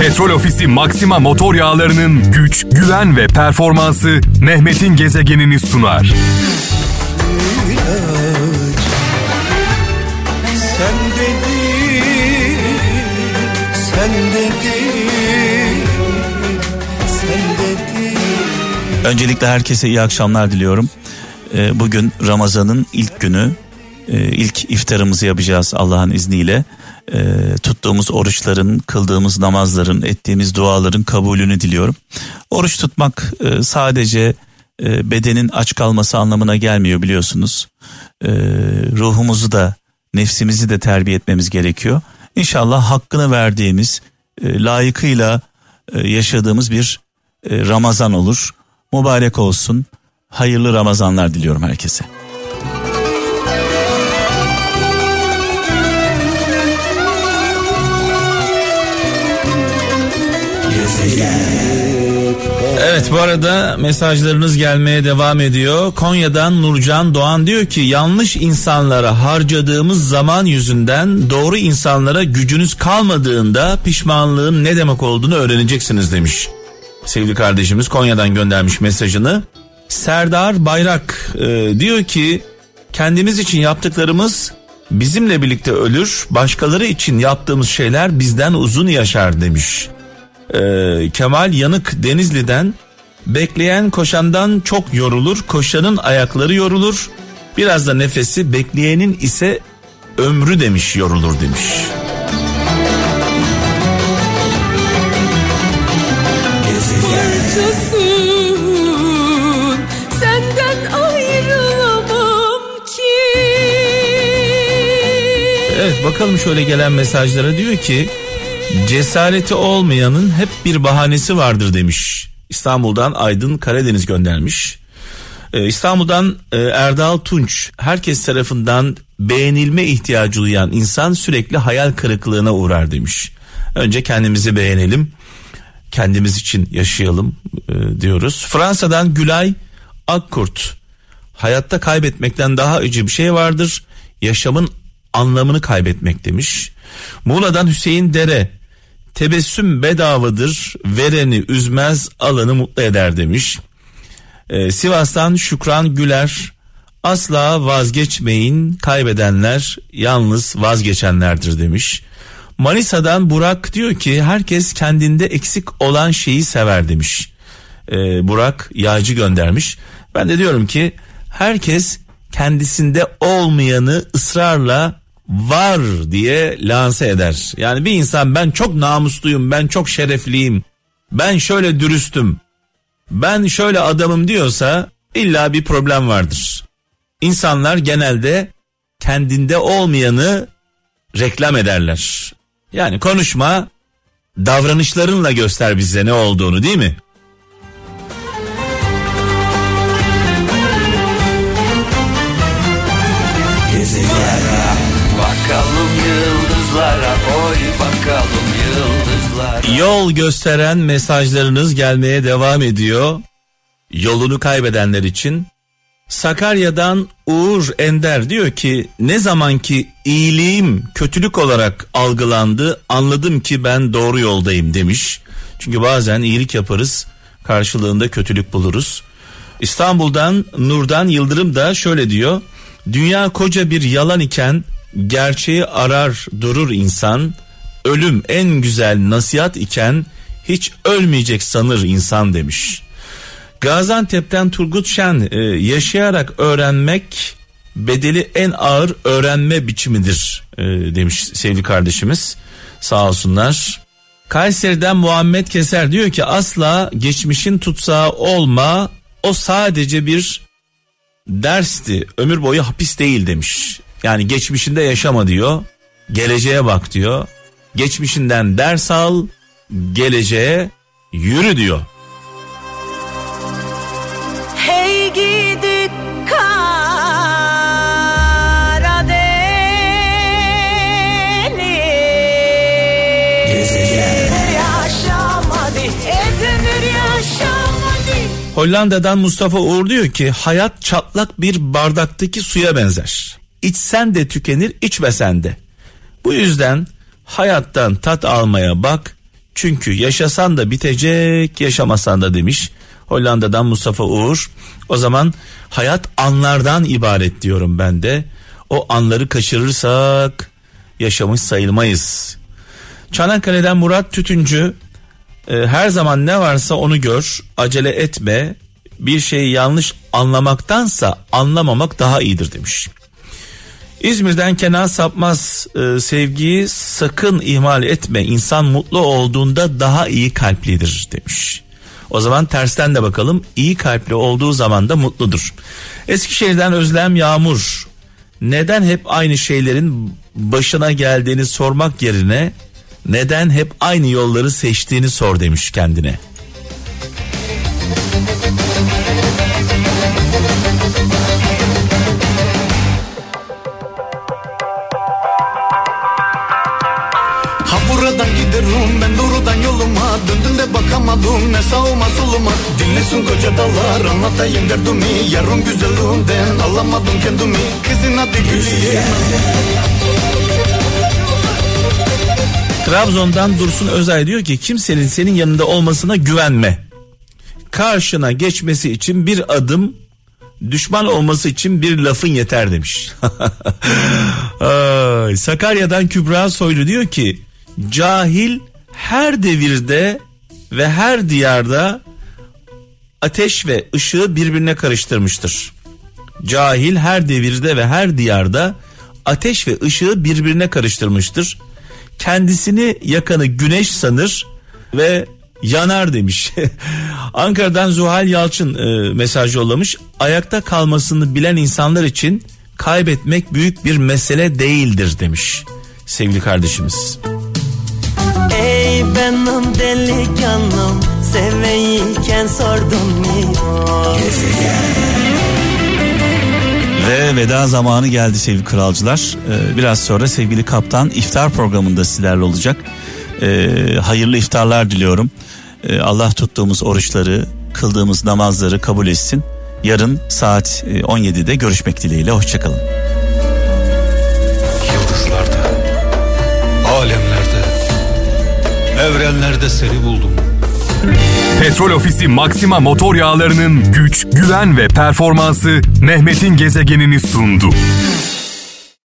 Petrol Ofisi Maxima motor yağlarının güç, güven ve performansı Mehmet'in gezegenini sunar. Sen dedin, sen dedin, sen dedin. Öncelikle herkese iyi akşamlar diliyorum. Ee, Bugün Ramazan'ın ilk günü. Ee, ilk iftarımızı yapacağız Allah'ın izniyle. Ee, Tuttuğumuz oruçların, kıldığımız namazların, ettiğimiz duaların kabulünü diliyorum. Oruç tutmak e, sadece e, bedenin aç kalması anlamına gelmiyor biliyorsunuz. Ee, Ruhumuzu da, nefsimizi de terbiye etmemiz gerekiyor. İnşallah hakkını verdiğimiz, e, layıkıyla e, yaşadığımız bir e, Ramazan olur. Mübarek olsun. Hayırlı Ramazanlar diliyorum herkese. Evet bu arada mesajlarınız gelmeye devam ediyor. Konya'dan Nurcan Doğan diyor ki yanlış insanlara harcadığımız zaman yüzünden doğru insanlara gücünüz kalmadığında pişmanlığın ne demek olduğunu öğreneceksiniz demiş. Sevgili kardeşimiz Konya'dan göndermiş mesajını. Serdar Bayrak e, diyor ki kendimiz için yaptıklarımız bizimle birlikte ölür, başkaları için yaptığımız şeyler bizden uzun yaşar demiş. Ee, Kemal Yanık Denizli'den bekleyen koşandan çok yorulur, koşanın ayakları yorulur, biraz da nefesi bekleyenin ise ömrü demiş yorulur demiş. parçasın Senden ayrılamam ki Evet bakalım şöyle gelen mesajlara diyor ki cesareti olmayanın hep bir bahanesi vardır demiş. İstanbul'dan Aydın Karadeniz göndermiş. Ee, İstanbul'dan e, Erdal Tunç herkes tarafından beğenilme ihtiyacı duyan insan sürekli hayal kırıklığına uğrar demiş. Önce kendimizi beğenelim kendimiz için yaşayalım e, diyoruz. Fransa'dan Gülay Akkurt hayatta kaybetmekten daha acı bir şey vardır. Yaşamın anlamını kaybetmek demiş. Muğla'dan Hüseyin Dere tebessüm bedavadır vereni üzmez alanı mutlu eder demiş. Ee, Sivas'tan Şükran Güler asla vazgeçmeyin kaybedenler yalnız vazgeçenlerdir demiş. Manisa'dan Burak diyor ki herkes kendinde eksik olan şeyi sever demiş. Ee, Burak yağcı göndermiş. Ben de diyorum ki herkes kendisinde olmayanı ısrarla var diye lanse eder. Yani bir insan ben çok namusluyum, ben çok şerefliyim, ben şöyle dürüstüm, ben şöyle adamım diyorsa illa bir problem vardır. İnsanlar genelde kendinde olmayanı reklam ederler. Yani konuşma davranışlarınla göster bize ne olduğunu değil mi? Yol gösteren mesajlarınız gelmeye devam ediyor. Yolunu kaybedenler için. Sakarya'dan Uğur Ender diyor ki ne zamanki iyiliğim kötülük olarak algılandı anladım ki ben doğru yoldayım demiş. Çünkü bazen iyilik yaparız karşılığında kötülük buluruz. İstanbul'dan Nurdan Yıldırım da şöyle diyor. Dünya koca bir yalan iken gerçeği arar durur insan. Ölüm en güzel nasihat iken hiç ölmeyecek sanır insan demiş. Gaziantep'ten Turgut Şen e, yaşayarak öğrenmek bedeli en ağır öğrenme biçimidir e, demiş sevgili kardeşimiz. Sağ olsunlar. Kayseri'den Muhammed Keser diyor ki asla geçmişin tutsağı olma o sadece bir dersti ömür boyu hapis değil demiş. Yani geçmişinde yaşama diyor geleceğe bak diyor. Geçmişinden ders al geleceğe yürü diyor. Hey gidi Hollanda'dan Mustafa Uğur diyor ki hayat çatlak bir bardaktaki suya benzer. İçsen de tükenir içmesen de. Bu yüzden hayattan tat almaya bak Çünkü yaşasan da bitecek, yaşamasan da demiş. Hollanda'dan Mustafa Uğur. O zaman hayat anlardan ibaret diyorum ben de. O anları kaçırırsak yaşamış sayılmayız. Çanakkale'den Murat Tütüncü e, her zaman ne varsa onu gör, acele etme. Bir şeyi yanlış anlamaktansa anlamamak daha iyidir demiş. İzmir'den Kenan Sapmaz e, sevgiyi sakın ihmal etme. İnsan mutlu olduğunda daha iyi kalplidir demiş. O zaman tersten de bakalım. İyi kalpli olduğu zaman da mutludur. Eskişehir'den Özlem Yağmur. Neden hep aynı şeylerin başına geldiğini sormak yerine neden hep aynı yolları seçtiğini sor demiş kendine. Döndüm de bakamadım ne sağıma soluma Dinlesin koca dağlar anlatayım derdimi Yarın güzelliğinden alamadım kendimi Kızın adı Gülüye Trabzon'dan Dursun Özay diyor ki kimsenin senin yanında olmasına güvenme. Karşına geçmesi için bir adım düşman olması için bir lafın yeter demiş. Sakarya'dan Kübra Soylu diyor ki cahil her devirde ve her diyarda ateş ve ışığı birbirine karıştırmıştır. Cahil her devirde ve her diyarda ateş ve ışığı birbirine karıştırmıştır. Kendisini yakanı güneş sanır ve yanar demiş. Ankara'dan Zuhal Yalçın e, mesaj yollamış. Ayakta kalmasını bilen insanlar için kaybetmek büyük bir mesele değildir demiş sevgili kardeşimiz. Ey benim delikanlım Seveyken sordum mu? Ve veda zamanı geldi sevgili kralcılar. Ee, biraz sonra sevgili kaptan iftar programında sizlerle olacak. Ee, hayırlı iftarlar diliyorum. Ee, Allah tuttuğumuz oruçları, kıldığımız namazları kabul etsin. Yarın saat e, 17'de görüşmek dileğiyle. Hoşçakalın. Evrenlerde seni buldum. Petrol Ofisi Maxima motor yağlarının güç, güven ve performansı Mehmet'in gezegenini sundu.